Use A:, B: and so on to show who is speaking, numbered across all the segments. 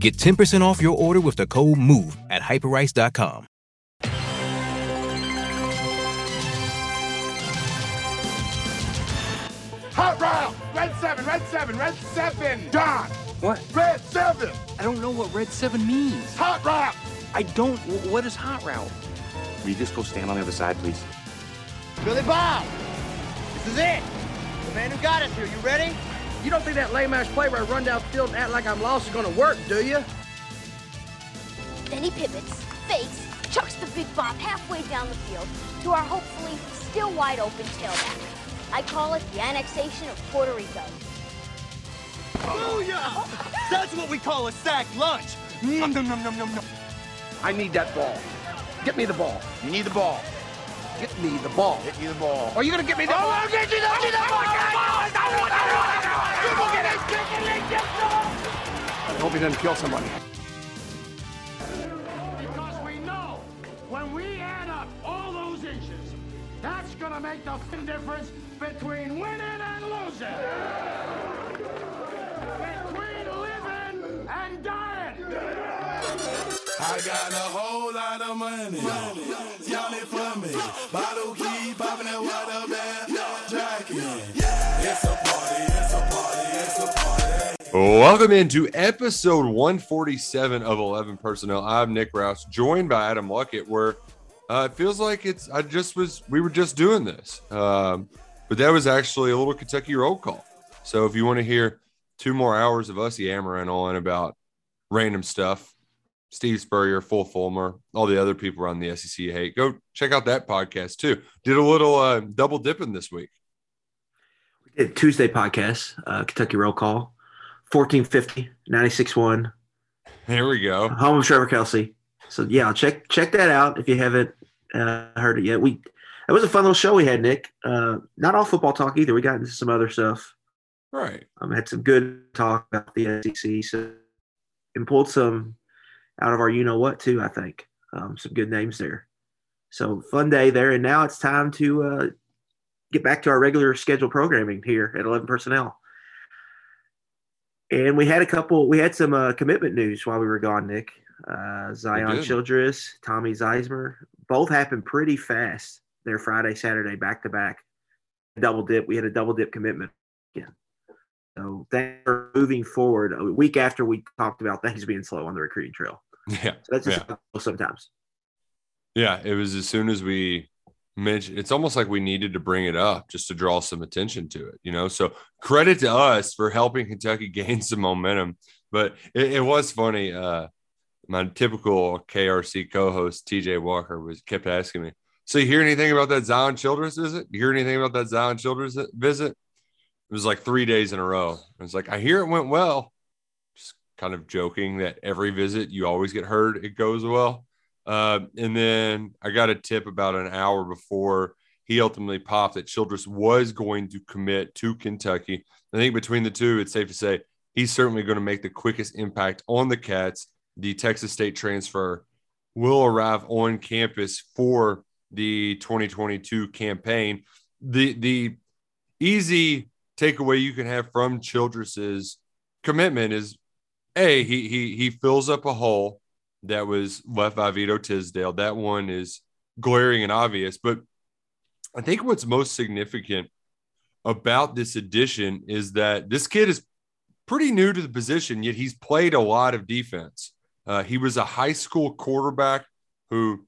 A: Get 10% off your order with the code MOVE at hyperice.com.
B: Hot route! Red 7, red 7, red 7! Don!
C: What?
B: Red 7!
C: I don't know what Red 7 means.
B: Hot route!
C: I don't. What is Hot Route?
D: Will you just go stand on the other side, please?
E: Billy Bob! This is it! The man who got us here, you ready?
F: You don't think that lame ass play where I run down field and act like I'm lost is gonna work, do you?
G: Then he pivots, fakes, chucks the big bob halfway down the field to our hopefully still wide open tailback. I call it the annexation of Puerto Rico.
E: Booyah! That's what we call a sack lunch! Nom nom nom nom nom nom.
F: I need that ball. Get me the ball.
B: You need the ball.
F: Get me the ball.
B: Get you the ball.
F: Are you gonna get me the oh, ball?
B: I'll get you the, get you the ball!
F: Oh, I hope he doesn't kill somebody.
H: Because we know when we add up all those inches, that's gonna make the difference between winning and losing. Between living and dying.
I: I got a whole lot of money. Count it for me. Bottle keep popping that water. Jacking. It's a party, it's a party, it's a party.
J: Welcome into episode 147 of 11 Personnel. I'm Nick Roush, joined by Adam Luckett, where uh, it feels like it's, I just was, we were just doing this. Um, but that was actually a little Kentucky roll call. So if you want to hear two more hours of us yammering on about random stuff, Steve Spurrier, Phil Fulmer, all the other people around the SEC hate, go check out that podcast too. Did a little uh, double dipping this week.
D: We did Tuesday podcast, uh, Kentucky Roll Call, 1450, 96.1,
J: There we go.
D: home of Trevor Kelsey. So yeah, check check that out if you haven't uh, heard it yet. We it was a fun little show we had, Nick. Uh, not all football talk either. We got into some other stuff.
J: Right.
D: Um, had some good talk about the SEC, so and pulled some out of our you know what too. I think um, some good names there. So fun day there, and now it's time to uh, get back to our regular scheduled programming here at Eleven Personnel. And we had a couple. We had some uh, commitment news while we were gone, Nick. Uh, Zion. Childress, Tommy Ziesmer, both happened pretty fast. They're Friday, Saturday, back to back. Double dip. We had a double dip commitment. Yeah. So they're moving forward. A week after we talked about things being slow on the recruiting trail.
J: Yeah.
D: So that's just
J: yeah.
D: sometimes.
J: Yeah, it was as soon as we mentioned it's almost like we needed to bring it up just to draw some attention to it, you know. So credit to us for helping Kentucky gain some momentum. But it, it was funny. Uh my typical KRC co-host TJ Walker was kept asking me, So you hear anything about that Zion Childress visit? You hear anything about that Zion Childress visit? It was like three days in a row. I was like, I hear it went well. Kind of joking that every visit you always get heard it goes well. Uh, and then I got a tip about an hour before he ultimately popped that Childress was going to commit to Kentucky. I think between the two, it's safe to say he's certainly going to make the quickest impact on the Cats. The Texas State transfer will arrive on campus for the 2022 campaign. The the easy takeaway you can have from Childress's commitment is a he he he fills up a hole that was left by Vito Tisdale. That one is glaring and obvious. But I think what's most significant about this addition is that this kid is pretty new to the position, yet he's played a lot of defense. Uh, he was a high school quarterback who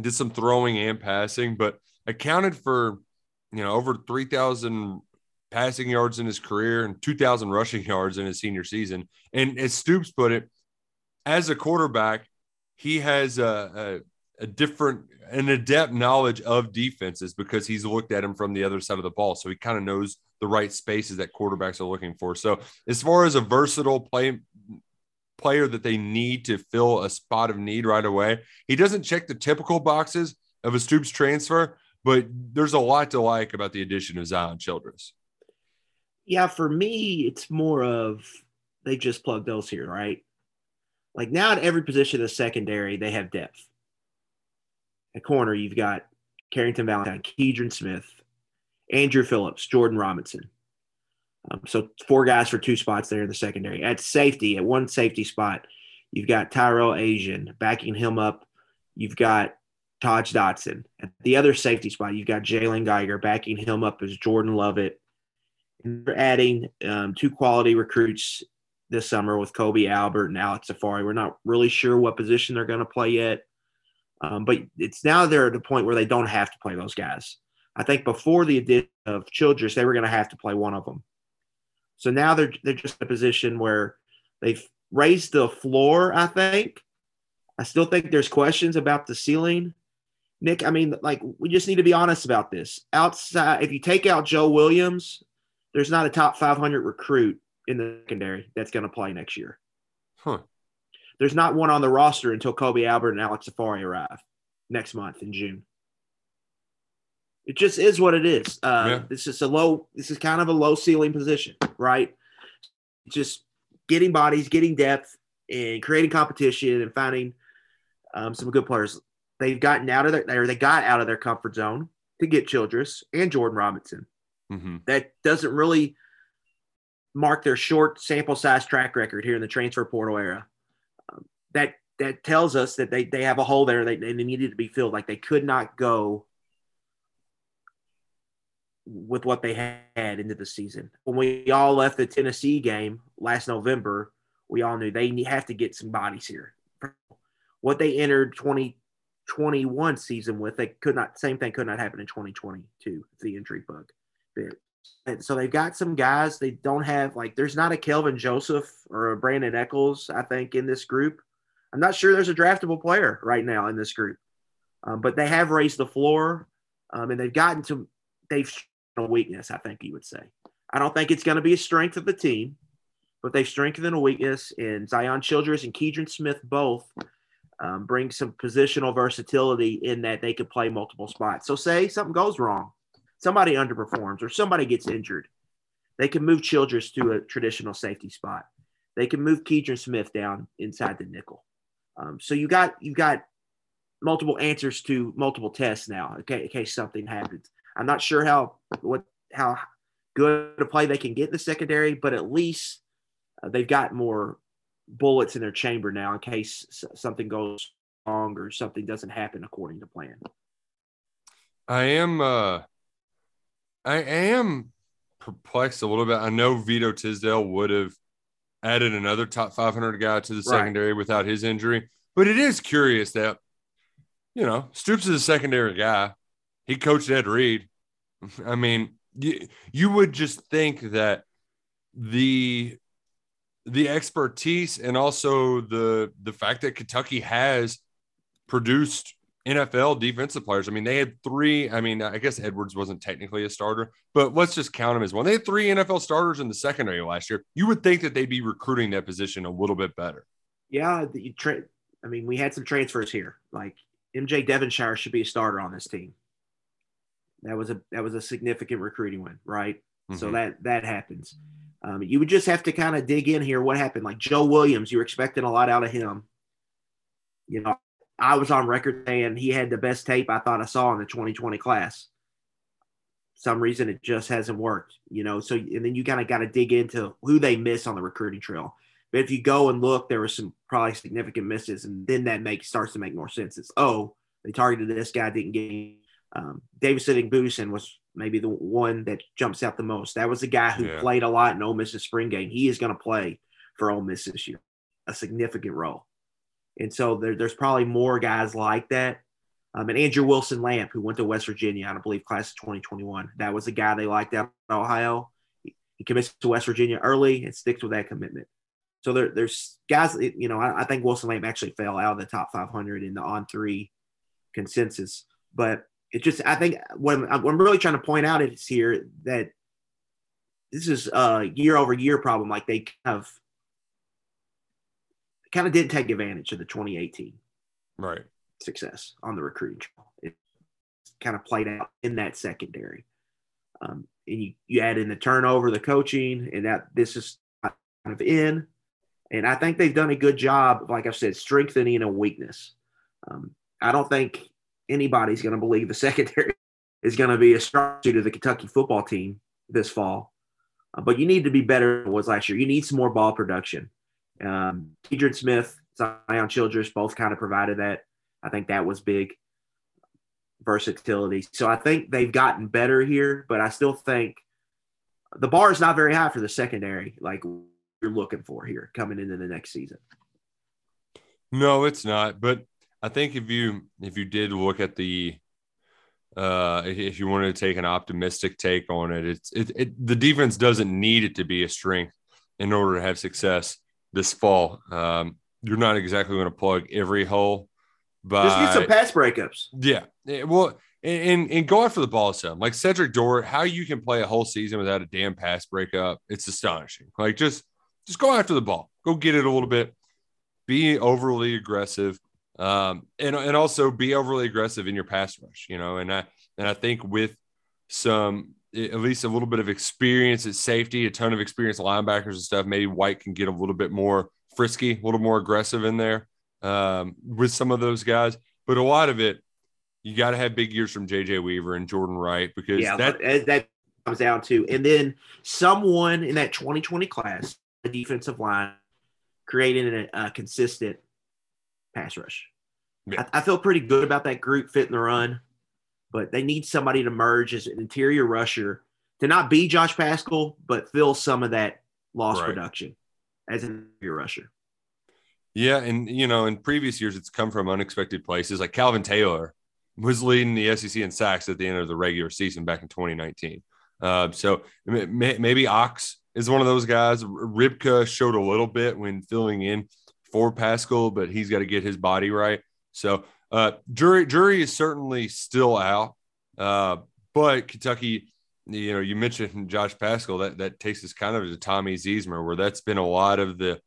J: did some throwing and passing, but accounted for you know over 3,000 passing yards in his career and 2,000 rushing yards in his senior season. And as Stoops put it, as a quarterback, he has a, a, a, different, an adept knowledge of defenses because he's looked at them from the other side of the ball. So he kind of knows the right spaces that quarterbacks are looking for. So as far as a versatile play player that they need to fill a spot of need right away, he doesn't check the typical boxes of a Stoops transfer, but there's a lot to like about the addition of Zion Childress.
D: Yeah, for me, it's more of they just plug those here, right? Like now at every position of the secondary, they have depth. At corner, you've got Carrington Valentine, Keidron Smith, Andrew Phillips, Jordan Robinson. Um, so four guys for two spots there in the secondary. At safety, at one safety spot, you've got Tyrell Ajian backing him up. You've got Taj Dotson. At the other safety spot, you've got Jalen Geiger backing him up as Jordan Lovett. We're adding um, two quality recruits this summer with Kobe Albert and Alex Afari. We're not really sure what position they're going to play yet. Um, but it's now they're at the point where they don't have to play those guys. I think before the addition of Childress, they were going to have to play one of them. So now they're they're just in a position where they've raised the floor. I think. I still think there's questions about the ceiling. Nick, I mean, like we just need to be honest about this. Outside, if you take out Joe Williams, there's not a top 500 recruit in the secondary that's going to play next year.
J: Huh.
D: There's not one on the roster until Kobe Albert and Alex Afari arrive next month in June. It just is what it is. Uh,
J: Yeah.
D: This is a low. This is kind of a low ceiling position, right? Just getting bodies, getting depth, and creating competition and finding um, some good players. They've gotten out of their, or they got out of their comfort zone to get Childress and Jordan Robinson.
J: Mm-hmm.
D: That doesn't really mark their short sample size track record here in the transfer portal era. Um, that that tells us that they, they have a hole there. They, they needed to be filled. Like they could not go with what they had into the season. When we all left the Tennessee game last November, we all knew they have to get some bodies here. What they entered 2021 season with, they could not, same thing could not happen in 2022 if the injury bug bit. And so they've got some guys they don't have, like, there's not a Kelvin Joseph or a Brandon Echols, I think, in this group. I'm not sure there's a draftable player right now in this group, um, but they have raised the floor um, and they've gotten to, they've a weakness, I think you would say. I don't think it's going to be a strength of the team, but they've strengthened a weakness in Zion Childress and Keidron Smith both um, bring some positional versatility in that they could play multiple spots. So, say something goes wrong, somebody underperforms, or somebody gets injured, they can move Childress to a traditional safety spot. They can move Keidron Smith down inside the nickel. Um, so you got you got multiple answers to multiple tests now. Okay, in case something happens. I'm not sure how what how good a play they can get in the secondary, but at least uh, they've got more bullets in their chamber now in case something goes wrong or something doesn't happen according to plan.
J: I am uh I am perplexed a little bit. I know Vito Tisdale would have added another top 500 guy to the
D: Right.
J: secondary without his injury, but it is curious that you know Stoops is a secondary guy. He coached Ed Reed. I mean, you, you would just think that the the expertise and also the the fact that Kentucky has produced NFL defensive players. I mean, they had three. I mean, I guess Edwards wasn't technically a starter, but let's just count him as one. They had three NFL starters in the secondary last year. You would think that they'd be recruiting that position a little bit better.
D: Yeah, the- tra- I mean, we had some transfers here. Like MJ Devonshire should be a starter on this team. That was a that was a significant recruiting win, right? So
J: Mhm.
D: that that happens. Um, you would just have to kind of dig in here. What happened? Like Joe Williams, you were expecting a lot out of him. You know, I was on record saying he had the best tape I thought I saw in the 2020 class. Some reason it just hasn't worked, you know. So and then you kind of got to dig into who they miss on the recruiting trail. But if you go and look, there were some probably significant misses, and then that makes starts to make more sense. It's oh, they targeted this guy, didn't get him. Um, Davidson Busen was maybe the one that jumps out the most. That was the guy who
J: Yeah.
D: played a lot in Ole Miss's spring game. He is going to play for Ole Miss this year, a significant role. And so there, there's probably more guys like that. Um, and Andrew Wilson Lamp, who went to West Virginia, I don't believe, class of 2021. That was the guy they liked out of Ohio. He, he commits to West Virginia early and sticks with that commitment. So there, there's guys, you know, I, I think Wilson Lamp actually fell out of the top 500 in the on three consensus. But it just, I think what I'm, what I'm really trying to point out is here that this is a year over year problem. Like they kind of, kind of didn't take advantage of the 2018
J: Right.
D: success on the recruiting trail. It kind of played out in that secondary. Um, and you, you add in the turnover, the coaching, and that this is kind of in. And I think they've done a good job, like I've said, strengthening a weakness. Um, I don't think anybody's going to believe the secondary is going to be a strong suit of the Kentucky football team this fall. Uh, but you need to be better than it was last year. You need some more ball production. Um, Keidron Smith, Zion Childress both kind of provided that. I think that was big versatility. So I think they've gotten better here, but I still think the bar is not very high for the secondary, like you're looking for here coming into the next season.
J: No, it's not. But I think if you if you did look at the uh if- you wanted to take an optimistic take on it, it's it, it the defense doesn't need it to be a strength in order to have success this fall. Um, you're not exactly going to plug every hole, but
D: Just get some pass breakups.
J: yeah. Well, and, and, go after the ball some. Like Cedric Dort, how you can play a whole season without a damn pass breakup, it's astonishing. Like just just go after the ball. Go get it a little bit. Be overly aggressive. Um, and, and also be overly aggressive in your pass rush, you know. And I and I think with some at least a little bit of experience at safety, a ton of experience linebackers and stuff, maybe White can get a little bit more frisky, a little more aggressive in there um, with some of those guys. But a lot of it, you got to have big years from JJ Weaver and Jordan Wright because
D: Yeah,
J: that
D: that, comes down to, and then someone in that 2020 class, the defensive line, creating a, a consistent pass rush.
J: Yeah.
D: I, I feel pretty good about that group fitting the run, but they need somebody to merge as an interior rusher to not be Josh Paschal, but fill some of that lost
J: Right.
D: production as an interior rusher.
J: Yeah, and you know, in previous years, it's come from unexpected places. Like Calvin Taylor was leading the SEC in sacks at the end of the regular season back in 2019. Uh, so may- may- maybe Ox is one of those guys. Ribka showed a little bit when filling in for Paschal, but he's got to get his body right. So uh, jury jury is certainly still out, uh, but Kentucky. You know, you mentioned Josh Paschal. That that takes us kind of to Tommy Ziesmer, where that's been a lot of the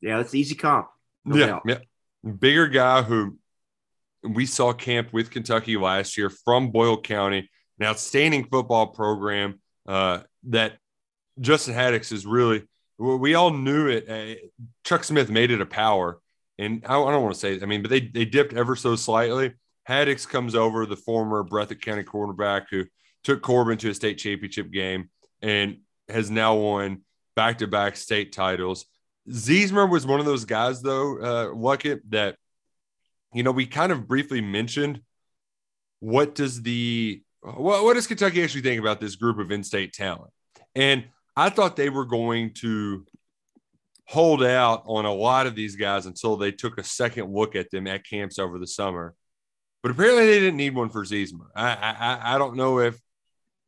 D: Yeah, that's easy comp. No
J: yeah,
D: doubt.
J: yeah. Bigger guy who we saw camp with Kentucky last year from Boyle County, an outstanding football program uh, that Justin Haddix is really, we all knew it. Uh, Chuck Smith made it a power. And I, I don't want to say, I mean, but they, they dipped ever so slightly. Haddix comes over, the former Breathitt County quarterback who took Corbin to a state championship game and has now won back to back state titles. Ziesmer was one of those guys, though, uh, Luckett, that, you know, we kind of briefly mentioned what does the what, what does Kentucky actually think about this group of in-state talent? And I thought they were going to hold out on a lot of these guys until they took a second look at them at camps over the summer. But apparently they didn't need one for Ziesmer. I I, I don't know if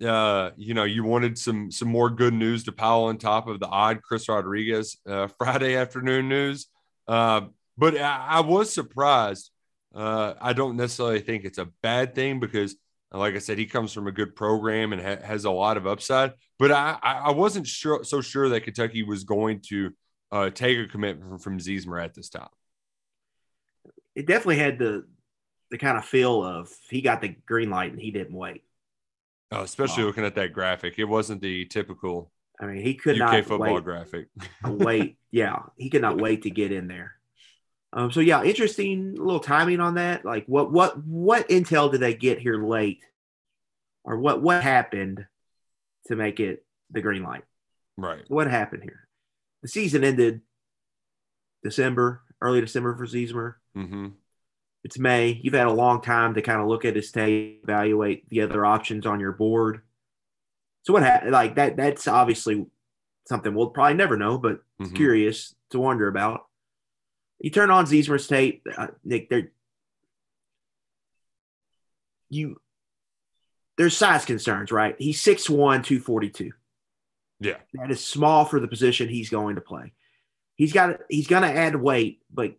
J: uh, you know you wanted some some more good news to pile on top of the odd Chris Rodriguez uh, Friday afternoon news. Uh, but I, I was surprised. Uh, I don't necessarily think it's a bad thing because like I said, he comes from a good program and ha- has a lot of upside. But I, I wasn't sure so sure that Kentucky was going to uh, take a commitment from, from Ziesmer at this time.
D: It definitely had the the kind of feel of he got the green light and he didn't wait.
J: Oh, especially looking at that graphic, it wasn't the typical.
D: I mean, he could
J: UK
D: not
J: football
D: wait,
J: graphic.
D: wait, yeah, he could not wait to get in there. Um, so yeah, interesting little timing on that. Like, what what what intel did they get here late, or what what happened to make it the green light?
J: Right.
D: What happened here? The season ended December, early December for Ziesmer.
J: Mm-hmm.
D: It's May. You've had a long time to kind of look at his tape, evaluate the other options on your board. So what happened? Like that? That's obviously something we'll probably never know, but it's
J: Mhm.
D: curious to wonder about. You turn on Ziesmer's tape, uh, Nick. There, you there's size concerns, right? He's 6'1", 242.
J: Yeah.
D: That is small for the position he's going to play. He's got he's going to add weight, but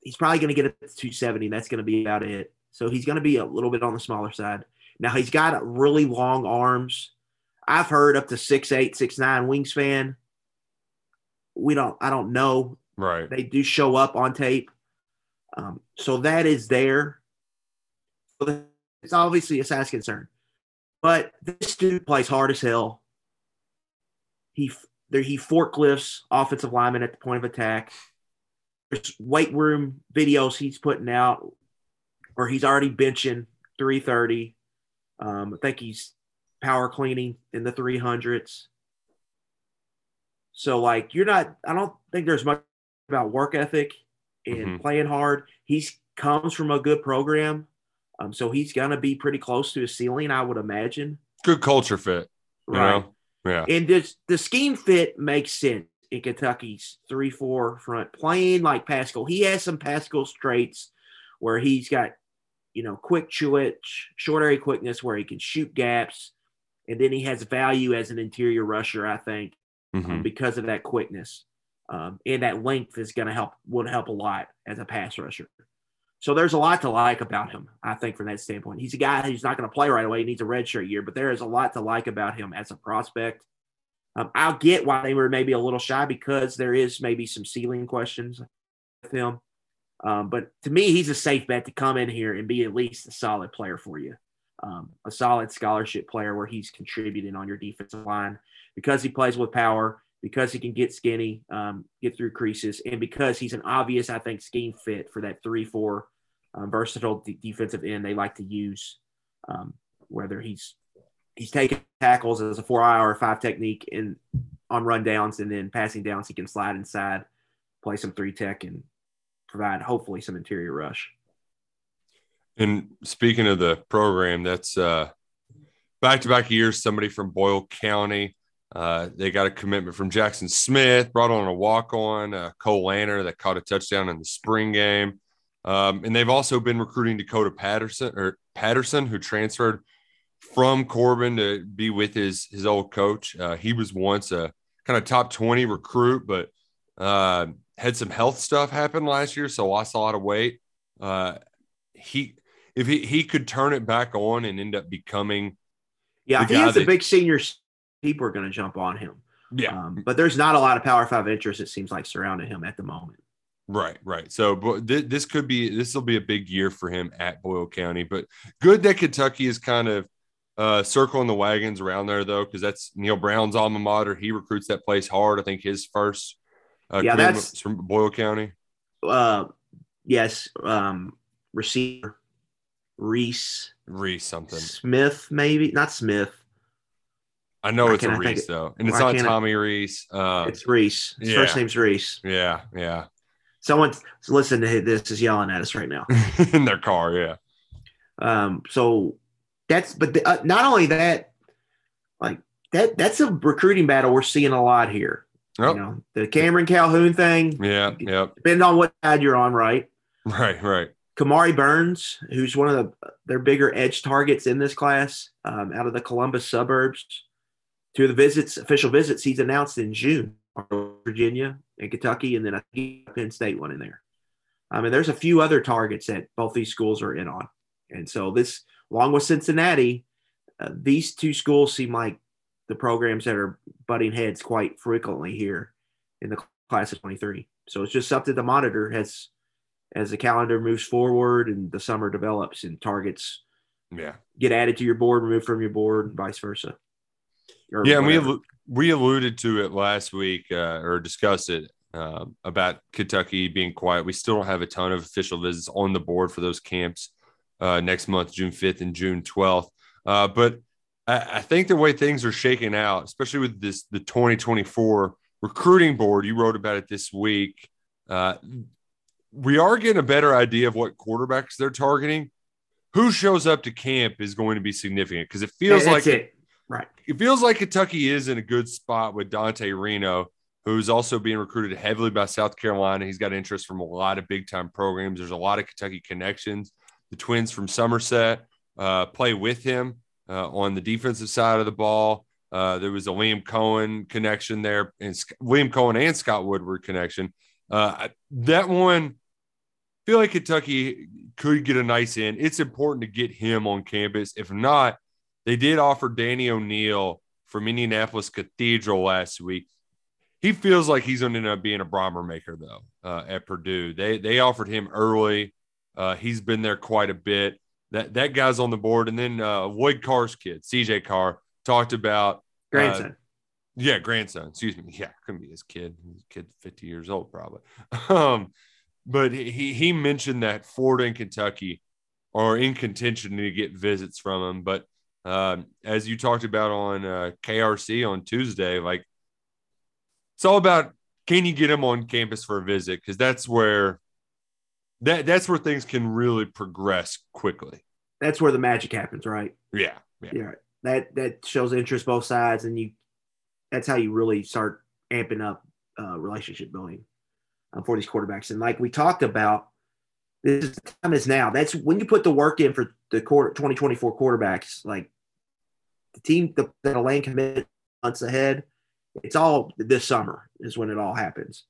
D: he's probably going to get it to 270. That's going to be about it. So he's going to be a little bit on the smaller side. Now he's got really long arms. I've heard up to six eight, six nine wingspan. We don't. I don't know.
J: Right.
D: They do show up on tape, um, so that is there. It's obviously a size concern, but this dude plays hard as hell. He there he forklifts offensive linemen at the point of attack. There's weight room videos he's putting out or he's already benching 330. Um, I think he's power cleaning in the 300s. So, like, you're not, I don't think there's much about work ethic and
J: Mhm.
D: playing hard. He's comes from a good program. Um, so he's going to be pretty close to his ceiling, I would imagine.
J: Good culture fit. You
D: Right.
J: know? Yeah.
D: And this, the scheme fit makes sense in Kentucky's 3 4 front, playing like Paschal. He has some Paschal traits where he's got, you know, quick twitch, short area quickness where he can shoot gaps. And then he has value as an interior rusher, I think, um,
J: Mhm.
D: because of that quickness. Um, and that length is going to help, would help a lot as a pass rusher. So there's a lot to like about him, I think, from that standpoint. He's a guy who's not going to play right away. He needs a redshirt year, but there is a lot to like about him as a prospect. Um, I'll get why they were maybe a little shy because there is maybe some ceiling questions with him. Um, but to me, he's a safe bet to come in here and be at least a solid player for you, um, a solid scholarship player where he's contributing on your defensive line because he plays with power, because he can get skinny, um, get through creases, and because he's an obvious, I think, scheme fit for that three-four um, versatile defensive end they like to use. Um, whether he's he's taking tackles as a four I or five technique in on run downs, and then passing downs, he can slide inside, play some three tech, and provide hopefully some interior rush.
J: And speaking of the program, that's uh, back-to-back years. Somebody from Boyle County. Uh, they got a commitment from Jackson Smith, brought on a walk-on, uh, Cole Lanner that caught a touchdown in the spring game. Um, and they've also been recruiting Dakota Patterson or Patterson, who transferred from Corbin to be with his his old coach. Uh, he was once a kind of top 20 recruit, but uh, had some health stuff happen last year, so lost a lot of weight. Uh, he if he, he could turn it back on and end up becoming
D: Yeah,
J: the
D: if he has a big senior, people are going to jump on him.
J: yeah
D: Um, but there's not a lot of Power Five interest. It seems like surrounding him at the moment.
J: Right, right. So, but th- this could be this will be a big year for him at Boyle County. But good that Kentucky is kind of uh, circling the wagons around there, though, because that's Neal Brown's alma mater. He recruits that place hard. I think his first uh,
D: Yeah, that's-
J: from Boyle County.
D: Uh, yes, um, receiver Reese
J: Reese something.
D: Smith, maybe not Smith.
J: I know
D: Why
J: it's a
D: can't I think
J: Reese
D: it-
J: though, and it's
D: why
J: not
D: can't I-
J: Tommy Reese. Um,
D: It's Reese. His
J: yeah.
D: first name's Reese.
J: yeah, yeah,
D: Someone listen to this is yelling at us right now.
J: in their car. Yeah,
D: Um, so that's but the, uh, not only that, like that that's a recruiting battle we're seeing a lot here.
J: Yep.
D: You know, the Cameron Calhoun thing,
J: yeah, yeah.
D: depending on what side you're on, right?
J: Right, right.
D: Kamari Burns, who's one of the their bigger edge targets in this class, um, out of the Columbus suburbs. Of the visits, official visits, he's announced in June, Virginia and Kentucky, and then I think Penn State one in there. I mean, there's a few other targets that both these schools are in on, and so this, along with Cincinnati, uh, these two schools seem like the programs that are butting heads quite frequently here in the class of 23. So it's just something to monitor as as the calendar moves forward and the summer develops and targets
J: Yeah,
D: get added to your board, removed from your board, and vice versa.
J: Yeah. And we we alluded to it last week uh, or discussed it um, about Kentucky being quiet. We still don't have a ton of official visits on the board for those camps uh, next month, June fifth and June twelfth. Uh, but I, I think the way things are shaking out, especially with this the 2024 recruiting board, you wrote about it this week. Uh, we are getting a better idea of what quarterbacks they're targeting. Who shows up to camp is going to be significant because it feels like
D: it. Right.
J: it feels like Kentucky is in a good spot with Dante Reno, who's also being recruited heavily by South Carolina. He's got interest from a lot of big time programs. There's a lot of Kentucky connections. The twins from Somerset uh, play with him uh, on the defensive side of the ball. Uh, there was a Liam Coen connection there, and Sc- Liam Coen and Scott Woodward connection. Uh, that one, I feel like Kentucky could get a nice in. It's important to get him on campus. If not, they did offer Danny O'Neill from Indianapolis Cathedral last week. He feels like he's going to end up being a Boilermaker though uh, at Purdue. They they offered him early. Uh, he's been there quite a bit. That that guy's on the board, and then uh, Lloyd Carr's kid, CJ Carr, talked about uh,
D: Grandson.
J: yeah, grandson. Excuse me. Yeah, couldn't be his kid. His kid, fifty years old, probably. Um, but he he mentioned that Florida and Kentucky are in contention to get visits from him. But um, as you talked about on uh, KRC on Tuesday, like it's all about can you get him on campus for a visit because that's where that that's where things can really progress quickly.
D: That's where the magic happens, right?
J: Yeah, yeah.
D: Yeah. That that shows interest both sides, and you that's how you really start amping up uh, relationship building uh, for these quarterbacks. And like we talked about, this is time is now. That's when you put the work in for the quarter 2024 quarterbacks. Like the team the, that'll land commit months ahead. It's all this summer is when it all happens.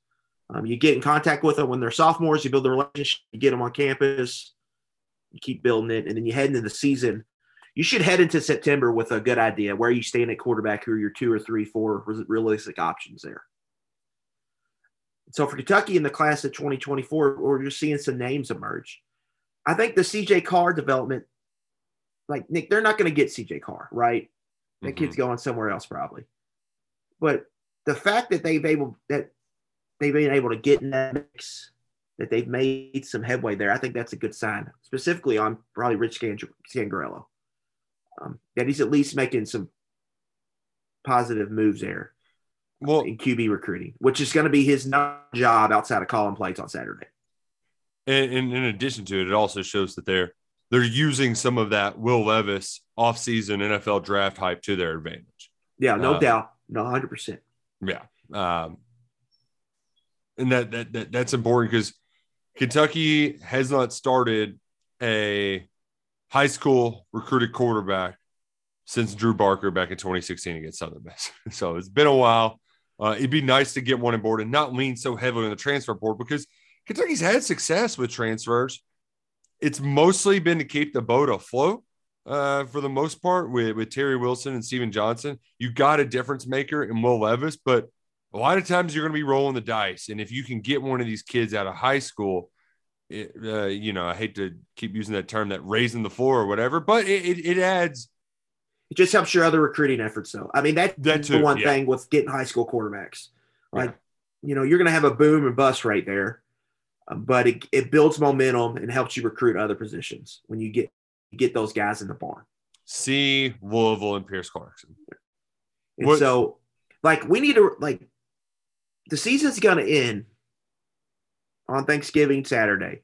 D: Um, you get in contact with them when they're sophomores. You build the relationship. You get them on campus. You keep building it, and then you head into the season you should head into September with a good idea where you stand at quarterback, who are your two or three, four realistic options there. So for Kentucky in the class of 2024, we're just seeing some names emerge. I think the CJ Carr development, like Nick, they're not going to get CJ Carr, right? That
J: Mhm.
D: kid's going somewhere else probably. But the fact that they've able that they've been able to get in that mix, that they've made some headway there, I think that's a good sign, specifically on probably Rich Scan- Scangarello um, that he's at least making some positive moves there
J: Well,
D: in QB recruiting, which is going to be his job outside of calling plays on Saturday.
J: And, and in addition to it, it also shows that they're they're using some of that Will Levis offseason NFL draft hype to their advantage.
D: Yeah, no
J: Uh,
D: doubt, no, hundred percent.
J: Yeah. Um, and that, that, that that's important because Kentucky has not started a high school recruited quarterback since Drew Barker back in 2016 against Southern Miss. So it's been a while. Uh, it'd be nice to get one on board and not lean so heavily on the transfer board because Kentucky's had success with transfers. It's mostly been to keep the boat afloat uh, for the most part with, with Terry Wilson and Stephen Johnson. You got a difference maker in Will Levis, but a lot of times you're going to be rolling the dice. And if you can get one of these kids out of high school, it, uh, you know, I hate to keep using that term, that raising the floor or whatever, but it, it, it adds.
D: It just helps your other recruiting efforts, though. I mean, that's
J: That
D: the one
J: yeah.
D: thing with getting high school quarterbacks. Like, you know, you're going to have a boom and bust right there, but it, it builds momentum and helps you recruit other positions when you get get those guys in the barn.
J: See Louisville and Pierce Clarkson.
D: And
J: What-
D: so, like, we need to like the season's going to end on Thanksgiving Saturday,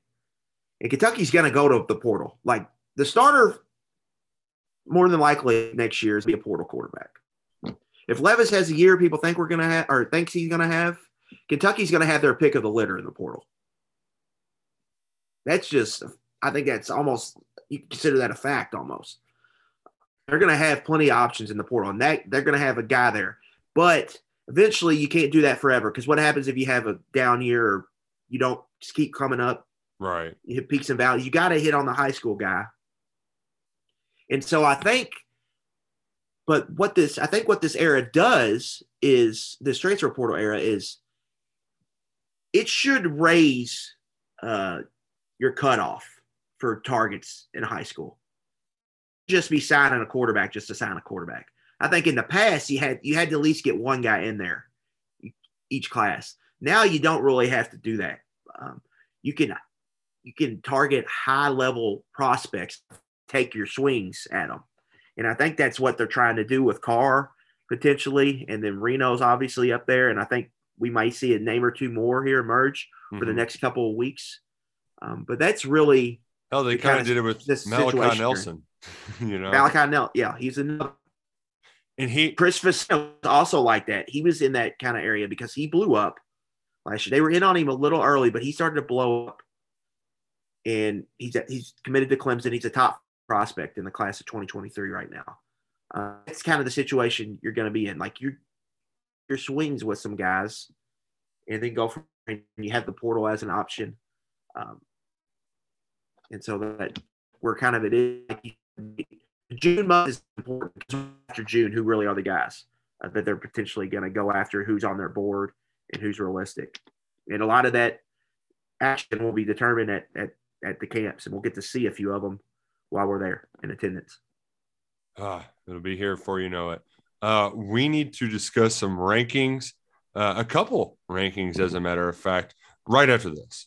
D: and Kentucky's going to go to the portal. Like the starter, more than likely next year is be a portal quarterback. If Levis has a year people think we're going to have or thinks he's going to have, Kentucky's going to have their pick of the litter in the portal. That's just, I think that's almost you consider that a fact almost. They're going to have plenty of options in the portal, and that they're going to have a guy there. But eventually, you can't do that forever because what happens if you have a down year or you don't just keep coming up?
J: Right.
D: You hit peaks and valleys. You got to hit on the high school guy. And so I think, but what this, I think what this era does is this transfer portal era is it should raise uh, your cutoff for targets in high school. Just be signing a quarterback just to sign a quarterback. I think in the past you had you had to at least get one guy in there each class. Now you don't really have to do that. Um, you can you can target high level prospects, take your swings at them, and I think that's what they're trying to do with Carr potentially, and then Reno's obviously up there, and I think we might see a name or two more here emerge for the
J: Mhm.
D: next couple of weeks. Um, but that's really
J: Hell, they kind
D: kinda
J: did it with
D: this
J: Malachi. Nelson. you know,
D: Malachi Nell. Yeah, he's another.
J: and he
D: Chris Vizzina was also like that. He was in that kind of area because he blew up last year. They were in on him a little early, but he started to blow up. And he's he's committed to Clemson. He's a top prospect in the class of 2023 right now. Uh, it's kind of the situation you're going to be in. Like your your swings with some guys, and then go from and you have the portal as an option. Um, and so that we're kind of it is. June month is important because after June, who really are the guys uh, that they're potentially going to go after, who's on their board, and who's realistic. And a lot of that action will be determined at, at, at the camps, and we'll get to see a few of them while we're there in attendance.
J: Ah, it'll be here before you know it. Uh, we need to discuss some rankings, uh, a couple rankings, as a matter of fact, right after this.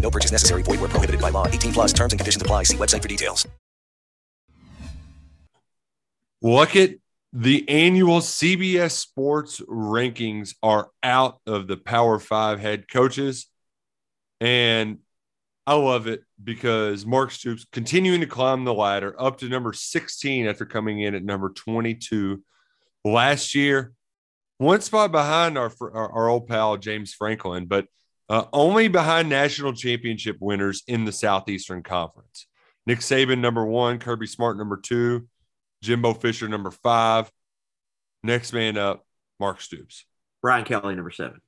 A: No purchase necessary. Void where prohibited by law. 18 plus terms and conditions apply. See website for details.
J: Look at the annual CBS Sports rankings are out of the Power Five head coaches. And I love it because Mark Stoops continuing to climb the ladder up to number 16 after coming in at number 22 last year. One spot behind our, our, our old pal, James Franklin, but uh, only behind national championship winners in the Southeastern Conference. Nick Saban, number one, Kirby Smart, number two, Jimbo Fisher, number five. Next man up, Mark Stoops.
D: Brian Kelly, number seven.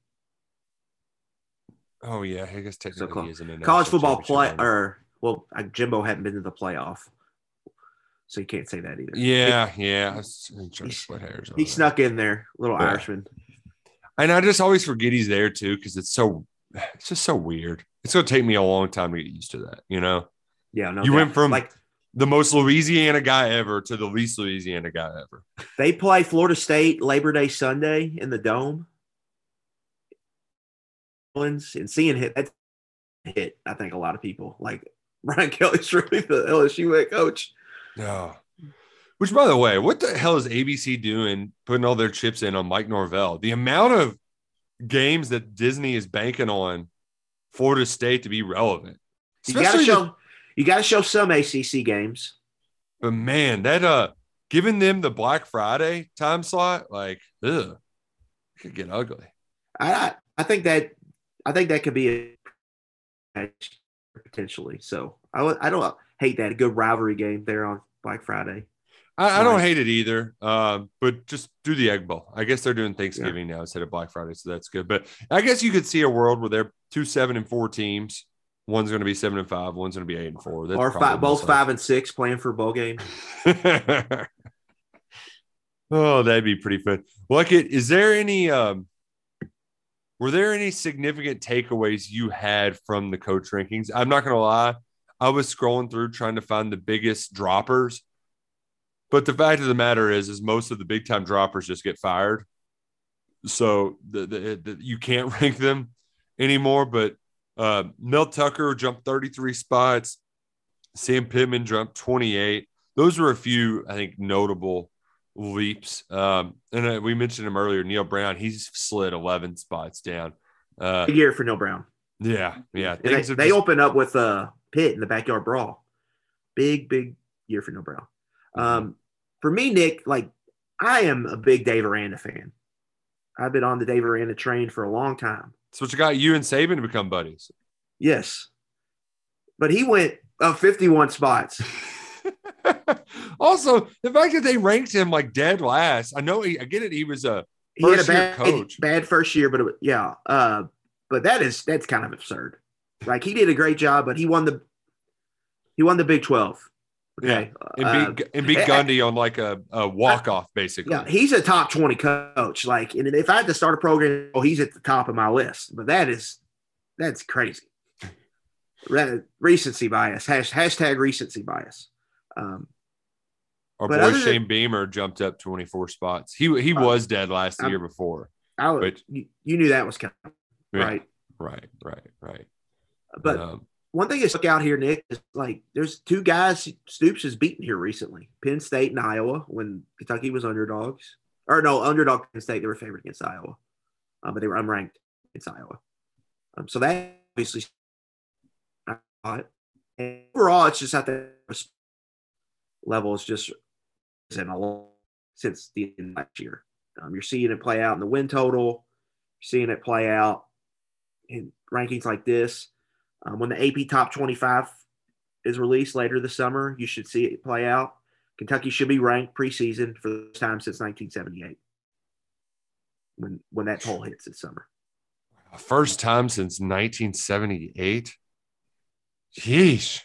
J: Oh yeah, I guess
D: So
J: technically
D: col-
J: he isn't in
D: college football play, or well, uh, Jimbo hadn't been to the playoff, so you can't say that either.
J: Yeah, yeah. I was trying to split hairs.
D: He snuck in there, little
J: Yeah.
D: Irishman.
J: and I just always forget he's there too because it's so, it's just so weird. It's gonna take me a long time to get used to that. You know,
D: Yeah, no.
J: you went from
D: like
J: the most Louisiana guy ever to the least Louisiana guy ever.
D: they play Florida State Labor Day Sunday in the dome. And seeing hit that hit, I think a lot of people like Brian Kelly's really the LSU head coach.
J: Yeah. Which, by the way, what the hell is ABC doing putting all their chips in on Mike Norvell? The amount of games that Disney is banking on Florida State to be relevant.
D: You gotta
J: Especially the-
D: show you gotta show some ACC games.
J: but man, that uh giving them the Black Friday time slot, like, ugh, it could get ugly.
D: I I think that I think that could be a potentially. So I I don't hate that. A good rivalry game there on Black Friday.
J: I, I don't hate it either, uh, but just do the Egg Bowl. I guess they're doing Thanksgiving now instead of Black Friday, so that's good. But I guess you could see a world where they're two seven and four teams. One's going to be seven and five. One's going to be eight and four. That's
D: or five, both five and six playing for a bowl game.
J: Oh, that'd be pretty fun. Luckett, is there any um were there any significant takeaways you had from the coach rankings? I'm not gonna lie, I was scrolling through trying to find the biggest droppers. But the fact of the matter is, is most of the big time droppers just get fired. So the, the, the you can't rank them anymore. But uh Mel Tucker jumped 33 spots, Sam Pittman jumped 28. Those were a few, I think, notable leaps. Um, and uh, we mentioned him earlier, Neal Brown. He's slid 11 spots down. Uh,
D: Big year for Neal Brown.
J: yeah, yeah.
D: They, they
J: just-
D: open up with uh, Pitt in the backyard brawl. Big, big year for Neal Brown.
J: Mm-hmm.
D: Um, for me, Nick, like I am a big Dave Aranda fan. I've been on the Dave Aranda train for a long time.
J: That's what you got you and Saban to become buddies.
D: Yes, but he went up 51 spots.
J: Also, the fact that they ranked him like dead last. I know he, I get it. He was a
D: He had a bad,
J: coach.
D: bad first year, but it, yeah, uh, but that is that's kind of absurd. Like he did a great job, but he won the he won the Big 12. Okay,
J: And
D: Uh,
J: beat and beat
D: eh,
J: Gundy on like a, a walk off, basically.
D: Yeah, he's a top 20 coach. Like, and if I had to start a program, oh, he's at the top of my list. But that is that's crazy. Re- recency bias. Hash, hashtag recency bias. Um,
J: Our boy
D: other than-
J: Shane Beamer jumped up 24 spots. He he
D: Uh,
J: was dead last the year before.
D: I would,
J: But-
D: you, you knew that was coming,
J: Yeah.
D: right?
J: Right, right, right.
D: But
J: Um,
D: one thing that stuck out here, Nick, is like there's two guys Stoops has beaten here recently: Penn State and Iowa when Kentucky was underdogs, or no, underdog Penn State. They were favored against Iowa, um, but they were unranked against Iowa. Um, so that obviously. And overall, it's just at the level. It's just in a lot since the end of last year. Um, you're seeing it play out in the win total. You're seeing it play out in rankings like this. Um, when the AP Top 25 is released later this summer, you should see it play out. Kentucky should be ranked preseason for the first time since 1978 when when that poll hits this summer.
J: first time since 1978. Yeesh.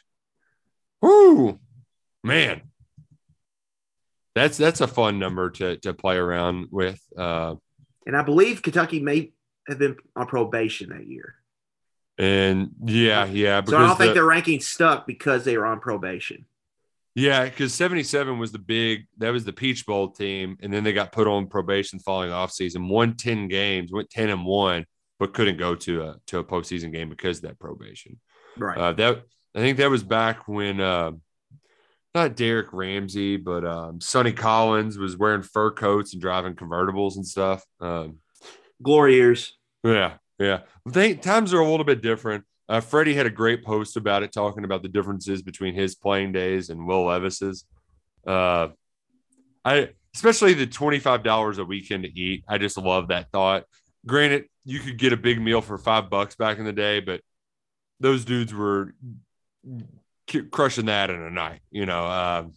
J: Woo, man. That's that's a fun number to to play around with. Uh,
D: And I believe Kentucky may have been on probation that year.
J: And yeah, yeah,
D: So I don't think
J: the-
D: their ranking stuck because they were on probation.
J: Yeah, because 77 was the big that was the Peach Bowl team, and then they got put on probation following off season, won 10 games, went 10 and 1, but couldn't go to a to a postseason game because of that probation.
D: Right.
J: Uh, that I think that was back when uh, not Derrick Ramsey, but um, Sonny Collins was wearing fur coats and driving convertibles and stuff. Um,
D: Glory years.
J: yeah, yeah. They, times are a little bit different. Uh, Freddie had a great post about it, talking about the differences between his playing days and Will Levis's. Uh, I especially the twenty five dollars a weekend to eat. I just love that thought. Granted, you could get a big meal for five bucks back in the day, but those dudes were crushing that in a night. You know, um,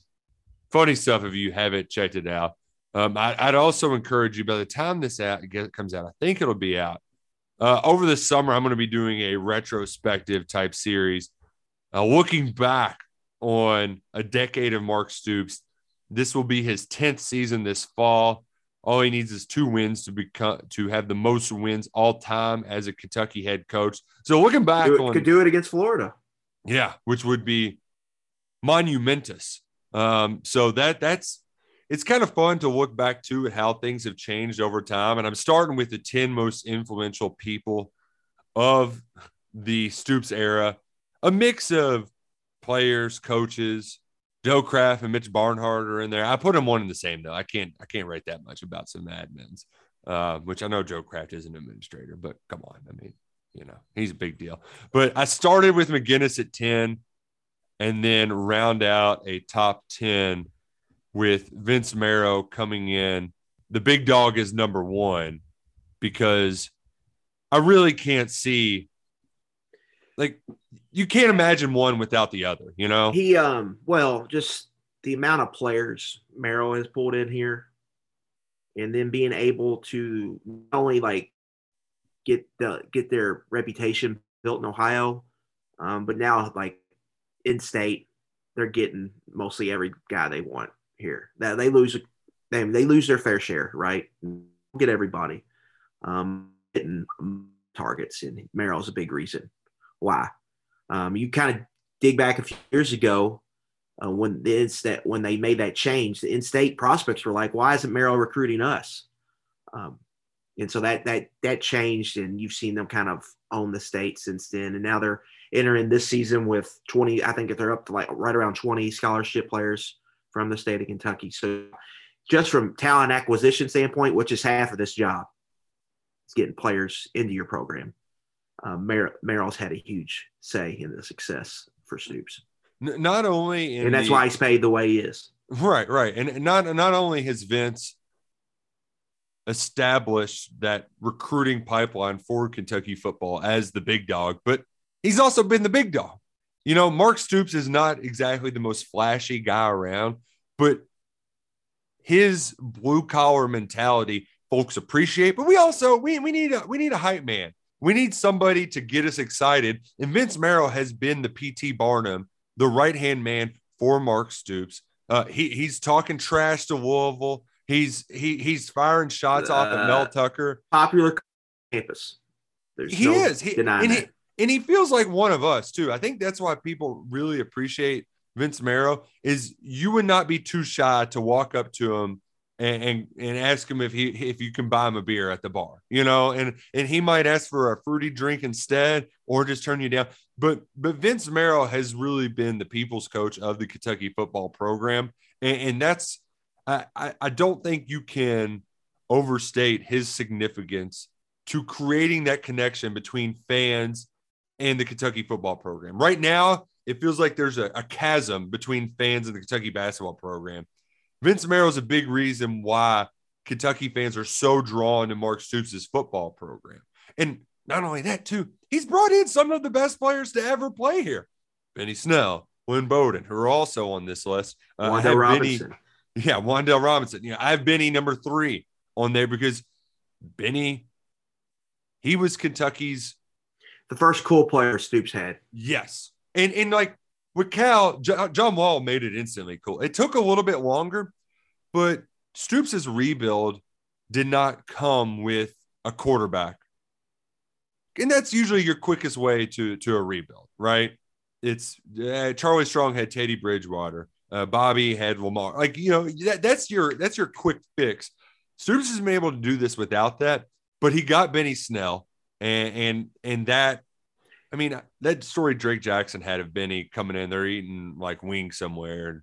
J: funny stuff if you haven't checked it out. Um, I, I'd also encourage you by the time this out comes out, I think it'll be out uh, over the summer. I'm going to be doing a retrospective type series, uh, looking back on a decade of Mark Stoops. This will be his tenth season this fall. All he needs is two wins to become to have the most wins all time as a Kentucky head coach. So looking back
D: Do it-
J: on
D: could do it against Florida.
J: yeah, which would be monumentous. Um, so that that's it's kind of fun to look back to at how things have changed over time. And I'm starting with the 10 most influential people of the Stoops era, a mix of players, coaches, Joe Kraft and Mitch Barnhart are in there. I put them one in the same though. I can't I can't write that much about some admins, uh, which I know Joe Kraft is an administrator, but come on, I mean, you know, he's a big deal. But I started with MacGinnis at 10 and then round out a top 10 with Vince Marrow coming in. The big dog is number one because I really can't see like you can't imagine one without the other, you know?
D: He um well, just the amount of players Marrow has pulled in here and then being able to not only like get the get their reputation built in Ohio, um, but now like in state, they're getting mostly every guy they want here. That they lose they, they lose their fair share, right? Get everybody. Um, getting targets, and Marrow's a big reason why. Um, you kind of dig back a few years ago uh, when the in-state, when they made that change, the in-state prospects were like, "Why isn't Marrow recruiting us?" Um, and so that that that changed, and you've seen them kind of own the state since then. And now they're entering this season with 20. I think if they're up to like right around 20 scholarship players from the state of Kentucky. So just from talent acquisition standpoint, which is half of this job, it's getting players into your program. Um, Mer- Marrow's had a huge say in the success for Stoops.
J: N- not only,
D: and that's the, why he's paid the way he is.
J: Right, right, and not not only has Vince established that recruiting pipeline for Kentucky football as the big dog, but he's also been the big dog. You know, Mark Stoops is not exactly the most flashy guy around, but his blue collar mentality folks appreciate. But we also we we need a we need a hype man. We need somebody to get us excited. And Vince Marrow has been the PT Barnum, the right hand man for Mark Stoops. Uh, he he's talking trash to Louisville. He's he he's firing shots uh, off at Mel Tucker.
D: Popular campus.
J: There's he no is. He, and he, and he feels like one of us too. I think that's why people really appreciate Vince Marrow is you would not be too shy to walk up to him and, and, and ask him if he if you can buy him a beer at the bar, you know, and and he might ask for a fruity drink instead or just turn you down. But but Vince Marrow has really been the people's coach of the Kentucky football program, and, and that's I, I I don't think you can overstate his significance to creating that connection between fans and the Kentucky football program. Right now, it feels like there's a, a chasm between fans and the Kentucky basketball program. Vince Marrow is a big reason why Kentucky fans are so drawn to Mark Stoops' football program. And not only that, too, he's brought in some of the best players to ever play here. Benny Snell, Lynn Bowden, who are also on this list.
D: Uh, Wan'Dale Robinson.
J: Benny, yeah, Wan'Dale Robinson. You know, I have Benny number three on there because Benny, he was Kentucky's
D: the first cool player Stoops had.
J: Yes. And and like with Cal, John Wall made it instantly cool. It took a little bit longer, but Stoops' rebuild did not come with a quarterback. And that's usually your quickest way to, to a rebuild, right? It's uh, Charlie Strong had Teddy Bridgewater, uh, Bobby had Lamar. Like, you know, that, that's your that's your quick fix. Stoops has been able to do this without that, but he got Benny Snell, and and and that I mean, that story Drake Jackson had of Benny coming in, they're eating like wings somewhere. And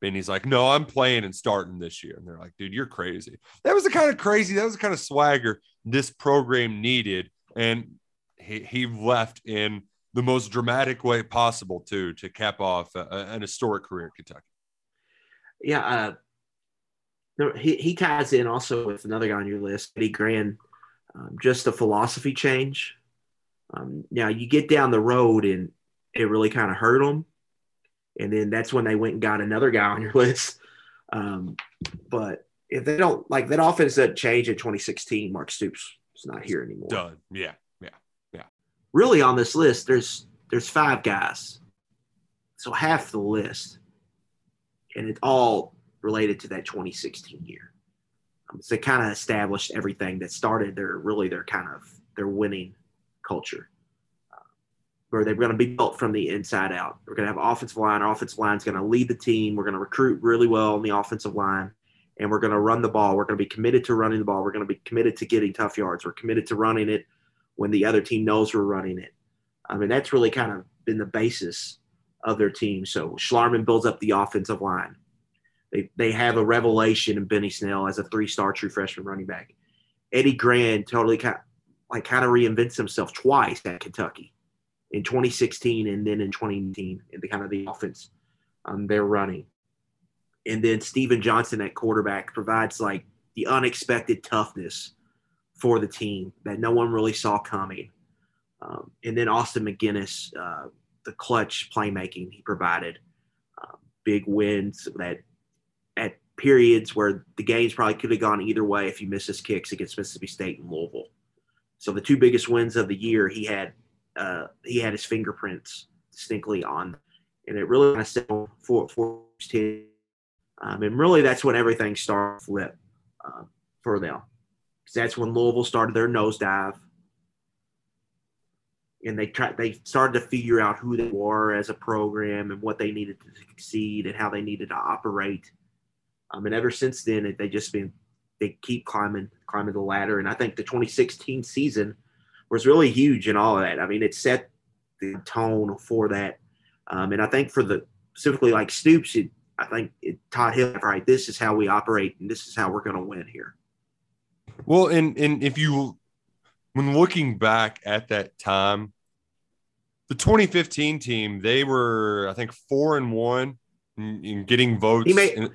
J: Benny's like, no, I'm playing and starting this year. And they're like, dude, you're crazy. That was the kind of crazy, that was the kind of swagger this program needed. And he, he left in the most dramatic way possible, too, to cap off a, a, an historic career in Kentucky.
D: Yeah. Uh, he, he ties in also with another guy on your list, Eddie Gran. Um, just a philosophy change um, now you get down the road and it really kind of hurt them, and then that's when they went and got another guy on your list. Um, but if they don't like that offense doesn't change in 2016, Mark Stoops is not here anymore.
J: Done. Yeah, yeah, yeah.
D: Really, on this list, there's there's five guys, so half the list, and it's all related to that 2016 year. So they kind of established everything that started their really their kind of their winning culture uh, where they're going to be built from the inside out. We're going to have offensive line. Our offensive line is going to lead the team. We're going to recruit really well on the offensive line, and we're going to run the ball. We're going to be committed to running the ball. We're going to be committed to getting tough yards. We're committed to running it when the other team knows we're running it. I mean, that's really kind of been the basis of their team. So Schlarman builds up the offensive line. They, they have a revelation in Benny Snell as a three-star true freshman running back. Eddie Gran totally kind like kind of reinvents himself twice at Kentucky in 2016 and then in 2019 in the kind of the offense um, they're running. And then Stephen Johnson at quarterback provides like the unexpected toughness for the team that no one really saw coming. Um, and then Austin MacGinnis, uh, the clutch playmaking he provided, uh, big wins that at periods where the games probably could have gone either way if you missed his kicks against Mississippi State and Louisville. So the two biggest wins of the year, he had uh, he had his fingerprints distinctly on, and it really kind of set for for his team. Um, and really, that's when everything started to flip uh, for them. Because that's when Louisville started their nosedive, and they tried they started to figure out who they were as a program and what they needed to succeed and how they needed to operate. Um, and ever since then, they just been they keep climbing climbing the ladder. And I think the 2016 season was really huge in all of that. I mean, it set the tone for that. Um, and I think for the specifically like Stoops, it, I think it taught him right. This is how we operate, and this is how we're going to win here.
J: Well, and and if you, when looking back at that time, the 2015 team, they were I think four and one in, in getting votes.
D: He made,
J: in,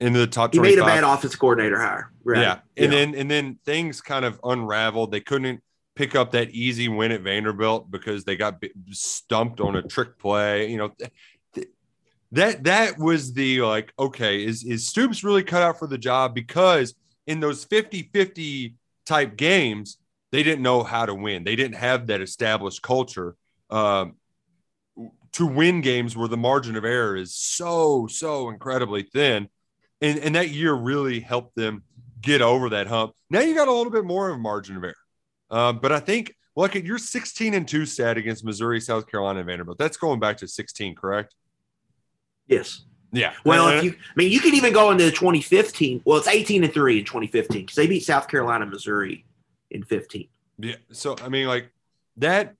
J: into the top.
D: He
J: 25.
D: made a bad offense coordinator hire. Right.
J: Yeah, and yeah. then and then things kind of unraveled. They couldn't pick up that easy win at Vanderbilt because they got stumped on a trick play. You know, that that was the like, okay, is is Stoops really cut out for the job? Because in those 50-50 type games, they didn't know how to win. They didn't have that established culture um, to win games where the margin of error is so so incredibly thin. And, and that year really helped them get over that hump. Now you got a little bit more of a margin of error. Uh, but I think, look at your 16 and 2 stat against Missouri, South Carolina, and Vanderbilt. That's going back to 16, correct?
D: Yes.
J: Yeah.
D: Well, if you, I mean, you can even go into 2015. Well, it's 18 and 3 in 2015 because they beat South Carolina, Missouri in 15.
J: Yeah. So, I mean, like that.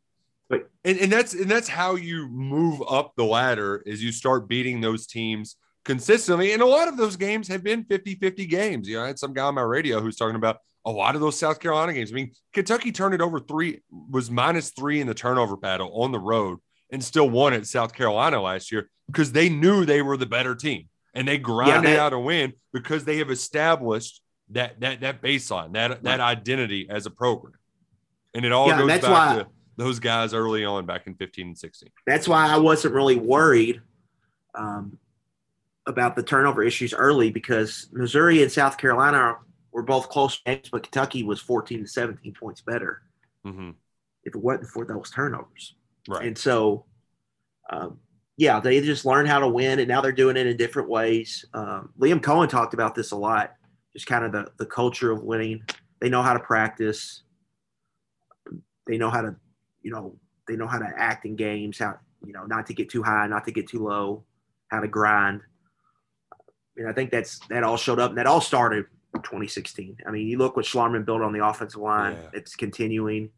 J: But, and, and that's and that's how you move up the ladder is you start beating those teams consistently. And a lot of those games have been 50 50 games. You know, I had some guy on my radio who's talking about a lot of those South Carolina games. I mean, Kentucky turned it over three, was minus three in the turnover battle on the road and still won at South Carolina last year because they knew they were the better team and they grinded yeah, that, out a win because they have established that that that baseline, that right. that identity as a program. And it all yeah, goes back why, to those guys early on back in 15 and 16.
D: That's why I wasn't really worried um, about the turnover issues early because Missouri and South Carolina were both close games, but Kentucky was 14 to 17 points better
J: mm-hmm.
D: if it wasn't for those turnovers.
J: Right.
D: And so, um, yeah, they just learned how to win, and now they're doing it in different ways. Um, Liam Coen talked about this a lot, just kind of the, the culture of winning. They know how to practice. They know how to, you know, they know how to act in games, how, you know, not to get too high, not to get too low, how to grind. I think that's that all showed up, and that all started 2016. I mean, you look what Schlarman built on the offensive line. Yeah. It's continuing.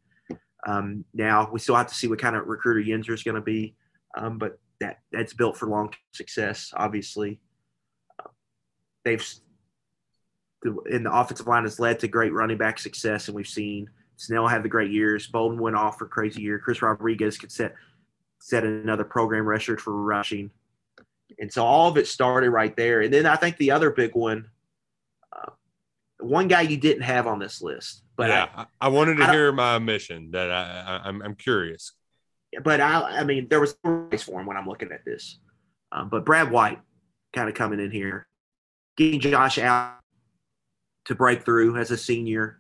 D: Um, now we still have to see what kind of recruiter Yenser is going to be, um, but that that's built for long success. Obviously, uh, they've in the offensive line has led to great running back success, and we've seen Snell have the great years. Bowden went off for crazy year. Chris Rodriguez could set set another program record for rushing, and so all of it started right there. And then I think the other big one one guy you didn't have on this list. But
J: yeah, I, I wanted to I hear my mission. That I, I am I'm, I'm curious.
D: But I I mean there was race for him when I'm looking at this. Um, but Brad White kind of coming in here, getting Josh out to break through as a senior,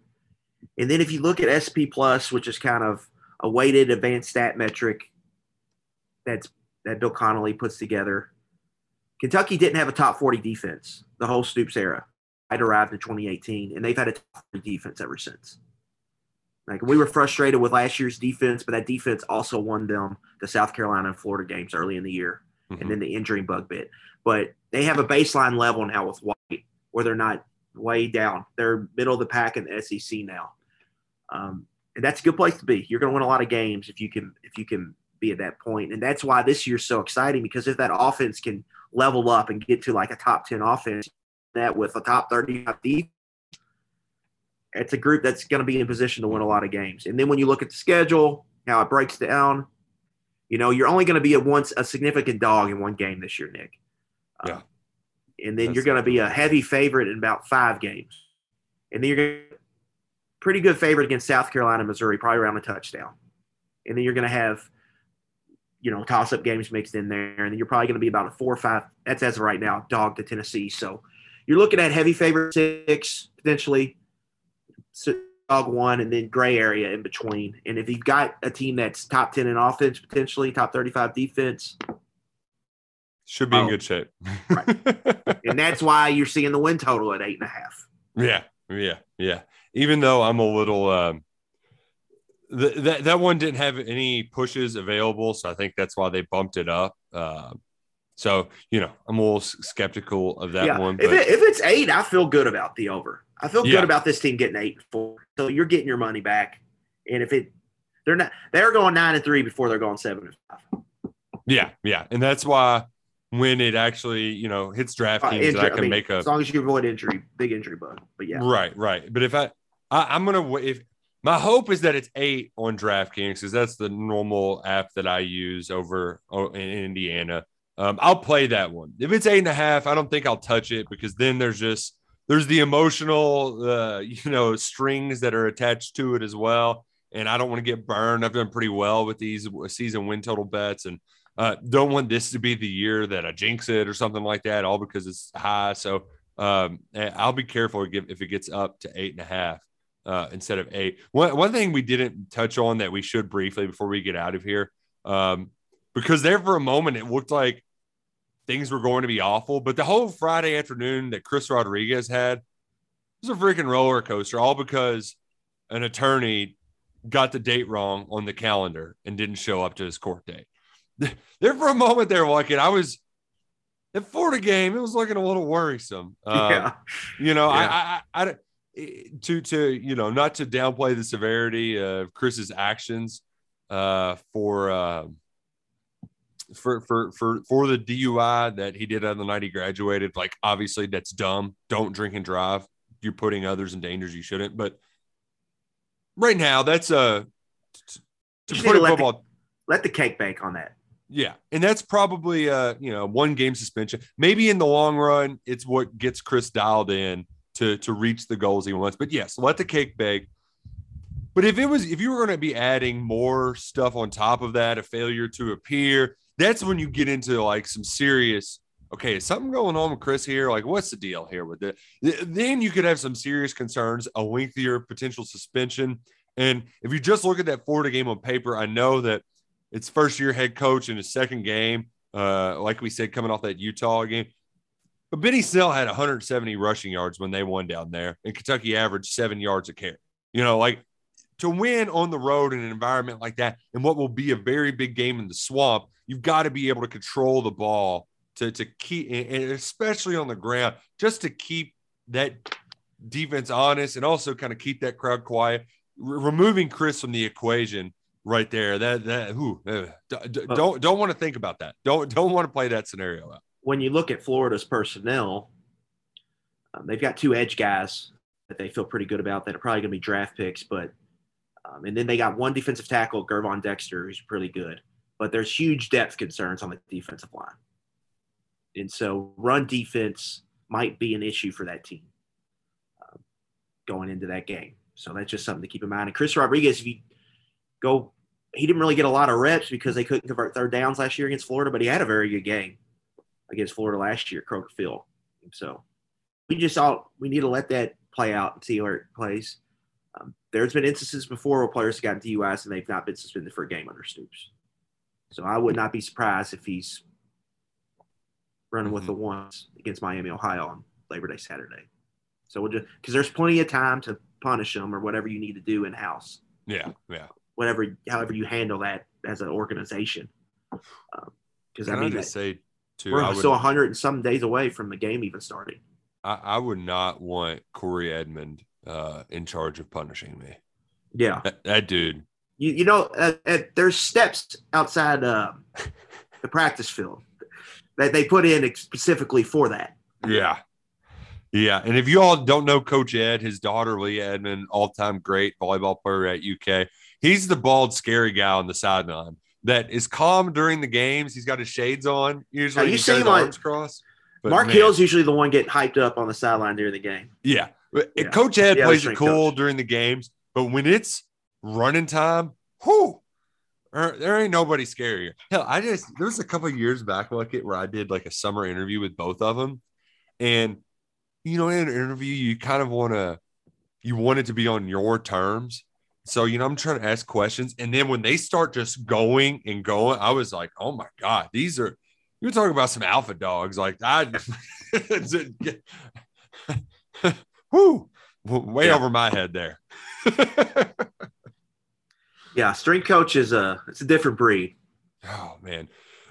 D: and then if you look at SP plus, which is kind of a weighted advanced stat metric that's that Bill Connelly puts together. Kentucky didn't have a top 40 defense the whole Stoops era. I'd arrived in 2018, and they've had a top defense ever since. Like we were frustrated with last year's defense, but that defense also won them the South Carolina and Florida games early in the year, mm-hmm. and then the injury bug bit. But they have a baseline level now with White, where they're not way down. They're middle of the pack in the SEC now, um, and that's a good place to be. You're going to win a lot of games if you can if you can be at that point, and that's why this year's so exciting because if that offense can level up and get to like a top ten offense, that with a top 35 defense, it's a group that's going to be in position to win a lot of games. And then when you look at the schedule, how it breaks down, you know, you're only going to be a once a significant dog in one game this year, Nick.
J: Yeah. Uh,
D: and then that's you're going to be a heavy favorite in about five games. And then you're going to pretty good favorite against South Carolina, Missouri, probably around a touchdown. And then you're going to have, you know, toss up games mixed in there. And then you're probably going to be about a four or five. That's as of right now, dog to Tennessee. So you're looking at heavy favorite six, potentially dog one, and then gray area in between. And if you've got a team that's top 10 in offense, potentially top 35 defense,
J: should be oh, in good shape.
D: right. And that's why you're seeing the win total at eight and a half.
J: Yeah. Yeah. Yeah. Even though I'm a little, um, that that one didn't have any pushes available, so I think that's why they bumped it up. Uh, so you know, I'm a little skeptical of that
D: yeah.
J: one.
D: But... If, it, if it's eight, I feel good about the over. I feel yeah. good about this team getting eight and four. So you're getting your money back. And if it, they're not, they're going nine and three before they're going seven and five.
J: Yeah, yeah, and that's why when it actually you know hits DraftKings, uh, I can I mean, make a
D: as long as you avoid injury, big injury bug. But yeah,
J: right, right. But if I, I I'm gonna if my hope is that it's eight on DraftKings because that's the normal app that I use over oh, in Indiana. Um, I'll play that one. If it's eight and a half, I don't think I'll touch it because then there's just there's the emotional uh, you know strings that are attached to it as well. And I don't want to get burned. I've done pretty well with these season win total bets and uh, don't want this to be the year that I jinx it or something like that, all because it's high. So um, eh, I'll be careful if it gets up to eight and a half uh, instead of eight. One, one thing we didn't touch on that we should briefly before we get out of here, um, because there for a moment it looked like things were going to be awful, but the whole Friday afternoon that Chris Rodriguez had was a freaking roller coaster, all because an attorney got the date wrong on the calendar and didn't show up to his court date there for a moment there, like I was at Florida game, it was looking a little worrisome. Uh, yeah. You know, yeah. I, I, I, to, to, you know, not to downplay the severity of Chris's actions uh, for, uh, for, for, for, for the DUI that he did on the night he graduated. Like, obviously, that's dumb. Don't drink and drive. You're putting others in dangers you shouldn't. But right now, that's a, to,
D: to put a football. The, let the cake bake on that.
J: Yeah, and that's probably uh you know one game suspension. Maybe in the long run, it's what gets Chris dialed in to to reach the goals he wants. But yes, let the cake bake. But if it was if you were going to be adding more stuff on top of that, a failure to appear, that's when you get into like some serious. Okay, is something going on with Chris here? Like, what's the deal here with it? Then you could have some serious concerns, a lengthier potential suspension. And if you just look at that Florida game on paper, I know that it's first year head coach in his second game. Uh, like we said, coming off that Utah game. But Benny Snell had 170 rushing yards when they won down there, and Kentucky averaged seven yards a carry. You know, like to win on the road in an environment like that, and what will be a very big game in the swamp, you've got to be able to control the ball to to keep, and especially on the ground, just to keep that defense honest and also kind of keep that crowd quiet. R- removing Chris from the equation right there. That that who uh, don't don't want to think about that. Don't don't want to play that scenario out.
D: When you look at Florida's personnel, um, they've got two edge guys that they feel pretty good about that are probably going to be draft picks. But um, and then they got one defensive tackle, Gervon Dexter, who's pretty good. But there's huge depth concerns on the defensive line, and so run defense might be an issue for that team uh, going into that game. So that's just something to keep in mind. And Chris Rodriguez, if you go he didn't really get a lot of reps because they couldn't convert third downs last year against Florida, but he had a very good game against Florida last year, Kroger Field. So we just all we need to let that play out and see where it plays. Um, there's been instances before where players have gotten DUIs and they've not been suspended for a game under Stoops. So I would not be surprised if he's running mm-hmm. with the ones against Miami, Ohio on Labor Day Saturday. So we'll just because there's plenty of time to punish them or whatever you need to do in house.
J: Yeah, yeah
D: whatever, however you handle that as an organization. Because um, I mean,
J: I just say too,
D: we're still a hundred and some days away from the game even starting.
J: I, I would not want Corey Edmond uh, in charge of punishing me.
D: Yeah,
J: that, that dude.
D: You you know, uh, uh, there's steps outside uh, the practice field that they put in specifically for that.
J: Yeah, yeah, and if you all don't know Coach Ed, his daughter Leah Edmond, all-time great volleyball player at UK. He's the bald, scary guy on the sideline that is calm during the games. He's got his shades on. Usually,
D: you see him arms crossed. Mark man. Hill's usually the one getting hyped up on the sideline during the game.
J: Yeah,
D: Yeah.
J: Coach Ed
D: Yeah,
J: plays it cool
D: coach.
J: during the games, but when it's running time, whoo, there, there ain't nobody scarier. Hell, I just there was a couple of years back like it where I did like a summer interview with both of them, and you know, in an interview, you kind of want to you want it to be on your terms. So, you know, I'm trying to ask questions. And then when they start just going and going, I was like, oh my God, these are you're talking about some alpha dogs. Like I whoo, way
D: Yeah.
J: over my head there.
D: Yeah, strength coach is a it's a different breed
J: Oh man.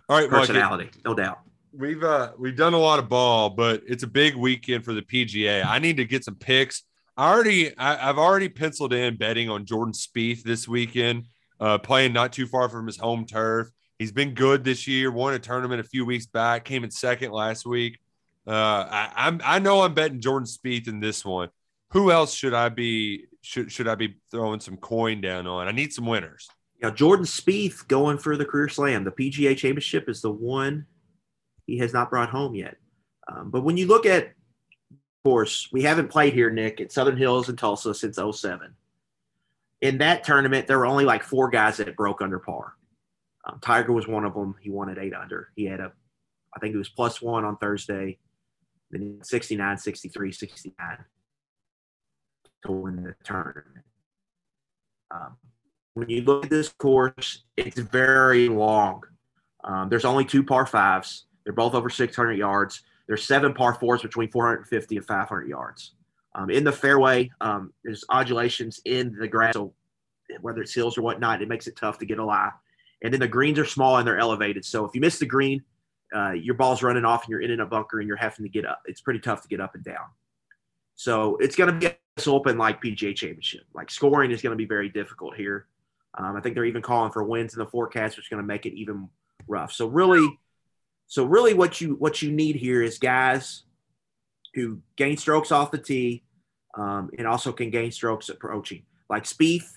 J: All right, Mike,
D: personality, no doubt.
J: we've uh we've done a lot of ball, but it's a big weekend for the PGA. I need to get some picks. I already I, I've already penciled in betting on Jordan Spieth this weekend, uh, playing not too far from his home turf. He's been good this year. Won a tournament a few weeks back. Came in second last week. Uh, I, I'm I know I'm betting Jordan Spieth in this one. Who else should I be should should I be throwing some coin down on? I need some winners.
D: Now Jordan Spieth going for the career slam. The PGA Championship is the one he has not brought home yet. Um, but when you look at, course, we haven't played here, Nick, at Southern Hills and Tulsa since 07. In that tournament, there were only like four guys that broke under par. Um, Tiger was one of them. He won at eight under. He had a, I think it was plus one on Thursday, then 69, 63, 69 to win the tournament. Um, when you look at this course, it's very long. Um, there's only two par fives. They're both over 600 yards. There's seven par fours between 450 and 500 yards. Um, in the fairway, um, there's undulations in the grass. So whether it's hills or whatnot, it makes it tough to get a lie. And then the greens are small and they're elevated. So if you miss the green, uh, your ball's running off and you're in in a bunker and you're having to get up. It's pretty tough to get up and down. So it's going to be a open like PGA Championship. Like scoring is going to be very difficult here. Um, I think they're even calling for winds in the forecast, which is going to make it even rough. So really, so really, what you what you need here is guys who gain strokes off the tee um, and also can gain strokes approaching. Like Spieth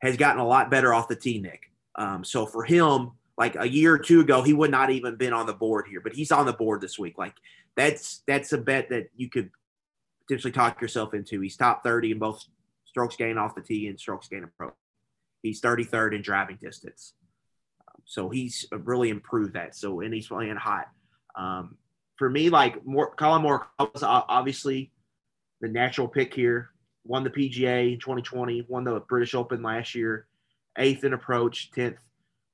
D: has gotten a lot better off the tee, Nick. Um, so for him, like a year or two ago, he would not even been on the board here, but he's on the board this week. Like that's that's a bet that you could potentially talk yourself into. He's top 30 in both strokes gain off the tee and strokes gain approach. He's 33rd in driving distance. So he's really improved that. So, and he's playing hot. Um, for me, like more, Colin Moore was obviously the natural pick here. Won the PGA in 2020, won the British Open last year, eighth in approach, 10th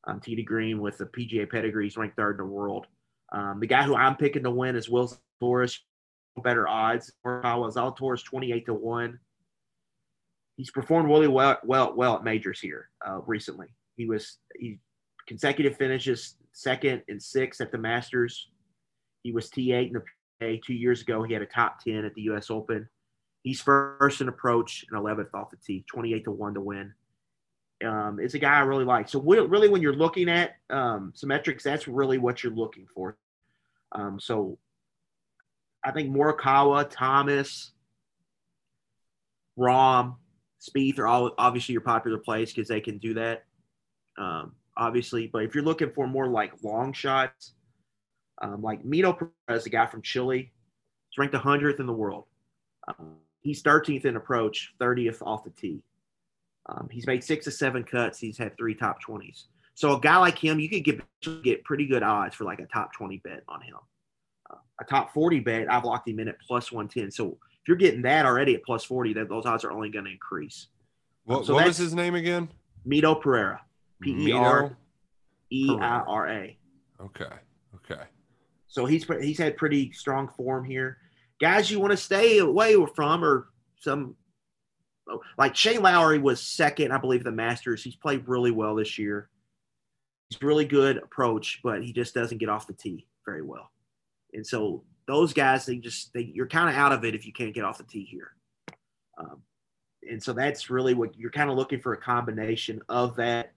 D: um, to green with the PGA pedigree. He's ranked third in the world. Um, the guy who I'm picking to win is Will Zalatoris. Better odds. Kyle Zalatoris 28 to 1 he's performed really well well well at majors here uh, recently. He was he consecutive finishes second and sixth at the Masters. He was T8 in the PA two years ago. He had a top 10 at the U.S. Open. He's first in approach and 11th off the tee, 28 to one to win. Um, it's a guy I really like. So really, when you're looking at um, some metrics, that's really what you're looking for. Um, so I think Morikawa, Thomas, Rahm, Spieth are all obviously your popular plays because they can do that. Um, obviously, but if you're looking for more like long shots, um, like Mito Pereira, a guy from Chile, he's ranked 100th in the world. Um, he's 13th in approach, 30th off the tee. Um, he's made six to seven cuts. He's had three top 20s. So a guy like him, you could get get pretty good odds for like a top 20 bet on him. Uh, a top 40 bet, I've locked him in at plus 110. So if you're getting that already at plus 40, that those odds are only going to increase.
J: What,
D: So
J: what was his name again?
D: Mito Pereira, P E R E I R A.
J: Okay. Okay.
D: So he's he's had pretty strong form here. Guys, you want to stay away from or some like Shane Lowry was second, I believe, the Masters. He's played really well this year. He's really good approach, but he just doesn't get off the tee very well. And so those guys, they just they, you're kind of out of it if you can't get off the tee here. Um, and so that's really what you're kind of looking for a combination of that.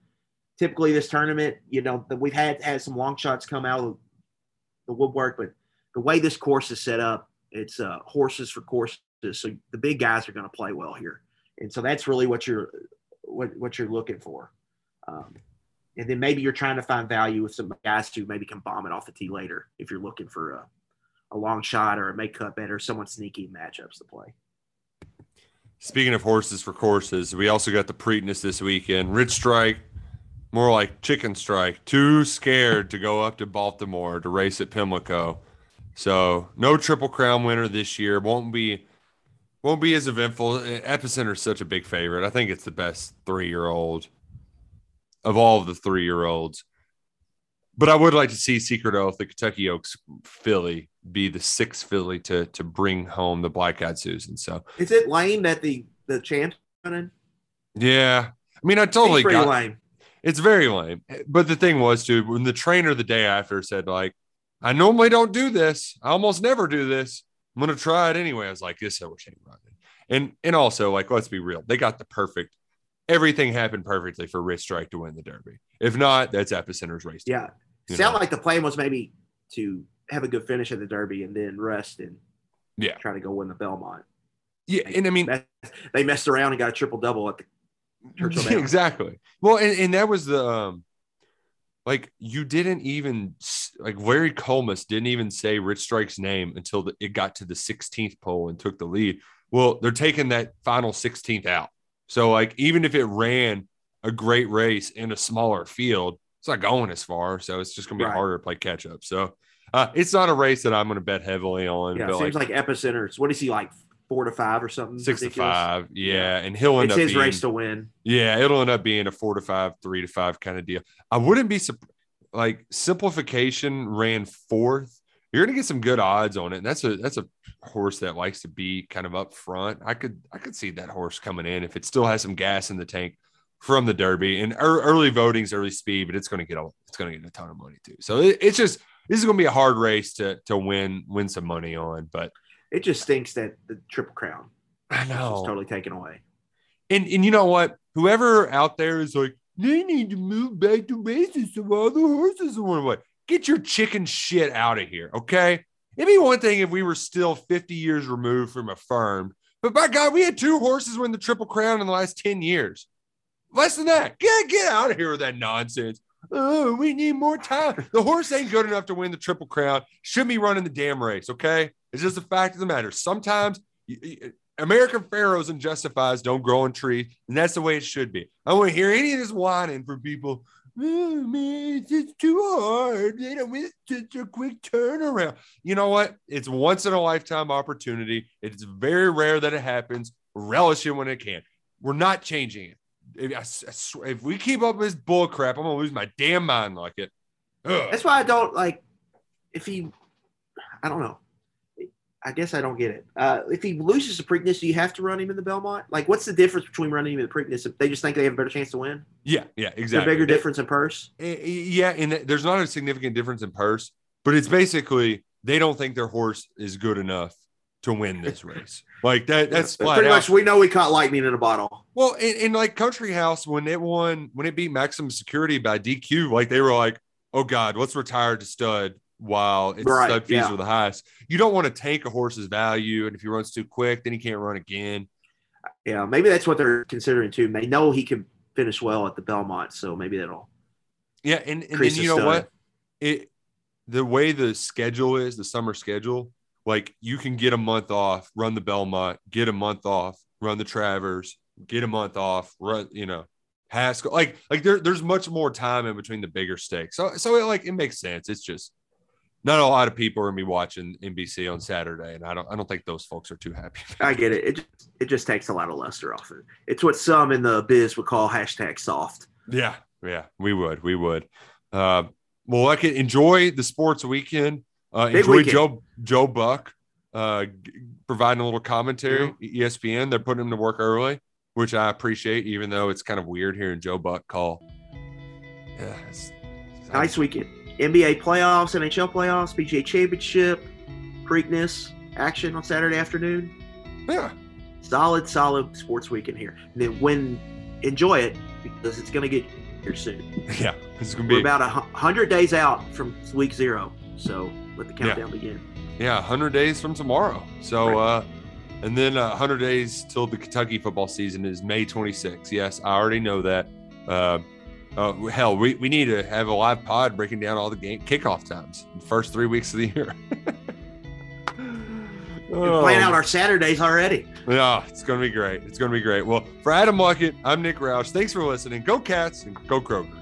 D: Typically, this tournament, you know, we've had had some long shots come out of the woodwork, but the way this course is set up, it's uh, horses for courses. So the big guys are going to play well here, and so that's really what you're what what you're looking for. Um, and then maybe you're trying to find value with some guys who maybe can bomb it off the tee later if you're looking for a, a long shot or a make cut bet or someone sneaky matchups to play.
J: Speaking of horses for courses, we also got the Preakness this weekend. Rich Strike, more like Chicken Strike, too scared to go up to Baltimore to race at Pimlico. So no Triple Crown winner this year. Won't be won't be as eventful. Epicenter is such a big favorite. I think it's the best three year old of all of the three year olds. But I would like to see Secret Oath, the Kentucky Oaks filly, be the sixth filly to to bring home the Black Eyed Susan. So
D: Is it lame that the the champ's running?
J: yeah, I mean, I totally got.
D: lame.
J: It's very lame. But the thing was, dude, when the trainer the day after said, like, I normally don't do this. I almost never do this. I'm gonna try it anyway. I was like, this horse ain't running. And and also, like, let's be real, they got the perfect. Everything happened perfectly for Rich Strike to win the Derby. If not, that's Epicenter's race.
D: Yeah. Sound
J: know?
D: like the plan was maybe to have a good finish at the Derby and then rest and
J: Yeah.
D: try to go win the Belmont.
J: Yeah, and I mean,
D: they messed around and got a triple double at the Churchill Downs.
J: exactly. Well, and, and that was the um, like you didn't even like Larry Collmus didn't even say Rich Strike's name until the, it got to the 16th pole and took the lead. Well, they're taking that final 16th out. So like even if it ran a great race in a smaller field, it's not going as far. So it's just gonna be
D: Right.
J: harder to play catch up. So uh, it's not a race that I'm gonna bet heavily on.
D: Yeah, it seems like, Epicenters. What is he like? Four to five or something?
J: six
D: ridiculous?
J: to five. Yeah. And he'll end
D: It's
J: up
D: his
J: being,
D: race to win.
J: Yeah, it'll end up being a four to five, three to five kind of deal. I wouldn't be like simplification ran fourth. You're gonna get some good odds on it. And that's a that's a horse that likes to be kind of up front. I could I could see that horse coming in if it still has some gas in the tank from the Derby and ear- early voting's early speed, but it's gonna get a it's gonna get a ton of money too. So it, it's just this is gonna be a hard race to to win win some money on, but
D: It just stinks that the Triple Crown
J: I know
D: totally taken away.
J: And and you know what? Whoever out there is like, they need to move back to races so all the horses are away. Get your chicken shit out of here, okay? It'd be one thing if we were still 50 years removed from a affirmed, but by God, we had two horses win the Triple Crown in the last 10 years. Less than that. Get get out of here with that nonsense. Oh, we need more time. The horse ain't good enough to win the Triple Crown. Shouldn't be running the damn race, okay? It's just a fact of the matter. Sometimes y- y- American Pharoahs and justifies don't grow on trees, and that's the way it should be. I don't want to hear any of this whining from people. Oh, man, it's just too hard. They don't it's such a quick turnaround. You know what? It's once in a lifetime opportunity. It's very rare that it happens. Relish it when it can. We're not changing it. If, I I swear, if we keep up this bull crap, I'm gonna lose my damn mind like it. Ugh.
D: That's why I don't like if he. I don't know. I guess I don't get it. Uh, if he loses the Preakness, do you have to run him in the Belmont? Like, what's the difference between running him in the Preakness? If they just think they have a better chance to win,
J: Yeah, yeah,
D: is
J: exactly.
D: a bigger
J: It-
D: difference in purse?
J: Eh, eh, Yeah, and there's not a significant difference in purse, but it's basically they don't think their horse is good enough to win this race. Like that. That's flat
D: pretty
J: out.
D: much. We know we caught lightning in a bottle.
J: Well, in, in like Country House, when it won, when it beat Maximum Security by DQ, like they were like, "Oh God, let's retire to stud while its
D: Right,
J: stud fees
D: yeah.
J: were the highest." You don't want to tank a horse's value, and if he runs too quick, then he can't run again.
D: Yeah, maybe that's what they're considering too. They know he can finish well at the Belmont, so maybe that'll.
J: Yeah, and, and then you know
D: stud.
J: what? It the way the schedule is, the summer schedule, like you can get a month off, run the Belmont, get a month off, run the Travers, get a month off, run, you know, Haskell. Like like there, there's much more time in between the bigger stakes. So so it like it makes sense. It's just not a lot of people are gonna be watching NBC on Saturday, and I don't I don't think those folks are too happy.
D: I get it. It just, it just takes a lot of luster off it. It's what some in the biz would call hashtag soft.
J: Yeah, yeah, we would, we would. Uh, well, I can enjoy the sports weekend. Uh, enjoy
D: weekend.
J: Joe Joe Buck uh, providing a little commentary. E ESPN, they're putting him to work early, which I appreciate, even though it's kind of weird hearing Joe Buck call. Yeah, it's-
D: Nice weekend. NBA playoffs, NHL playoffs, PGA Championship, Preakness action on Saturday afternoon.
J: Yeah.
D: Solid, solid sports weekend here. And then when enjoy it because it's going to get here soon.
J: yeah, it's gonna be We're
D: about a hundred days out from week zero, so let the countdown begin.
J: yeah, hundred days from tomorrow. So, uh, and then uh, hundred days till the Kentucky football season is May 26th. Yes, I already know that. Uh, uh, hell, we, we need to have a live pod breaking down all the game kickoff times, the first three weeks of the year.
D: We're playing out our Saturdays already.
J: Yeah, it's gonna be great. It's gonna be great. Well, for Adam Luckett, I'm Nick Roush. Thanks for listening. Go Cats and go Kroger.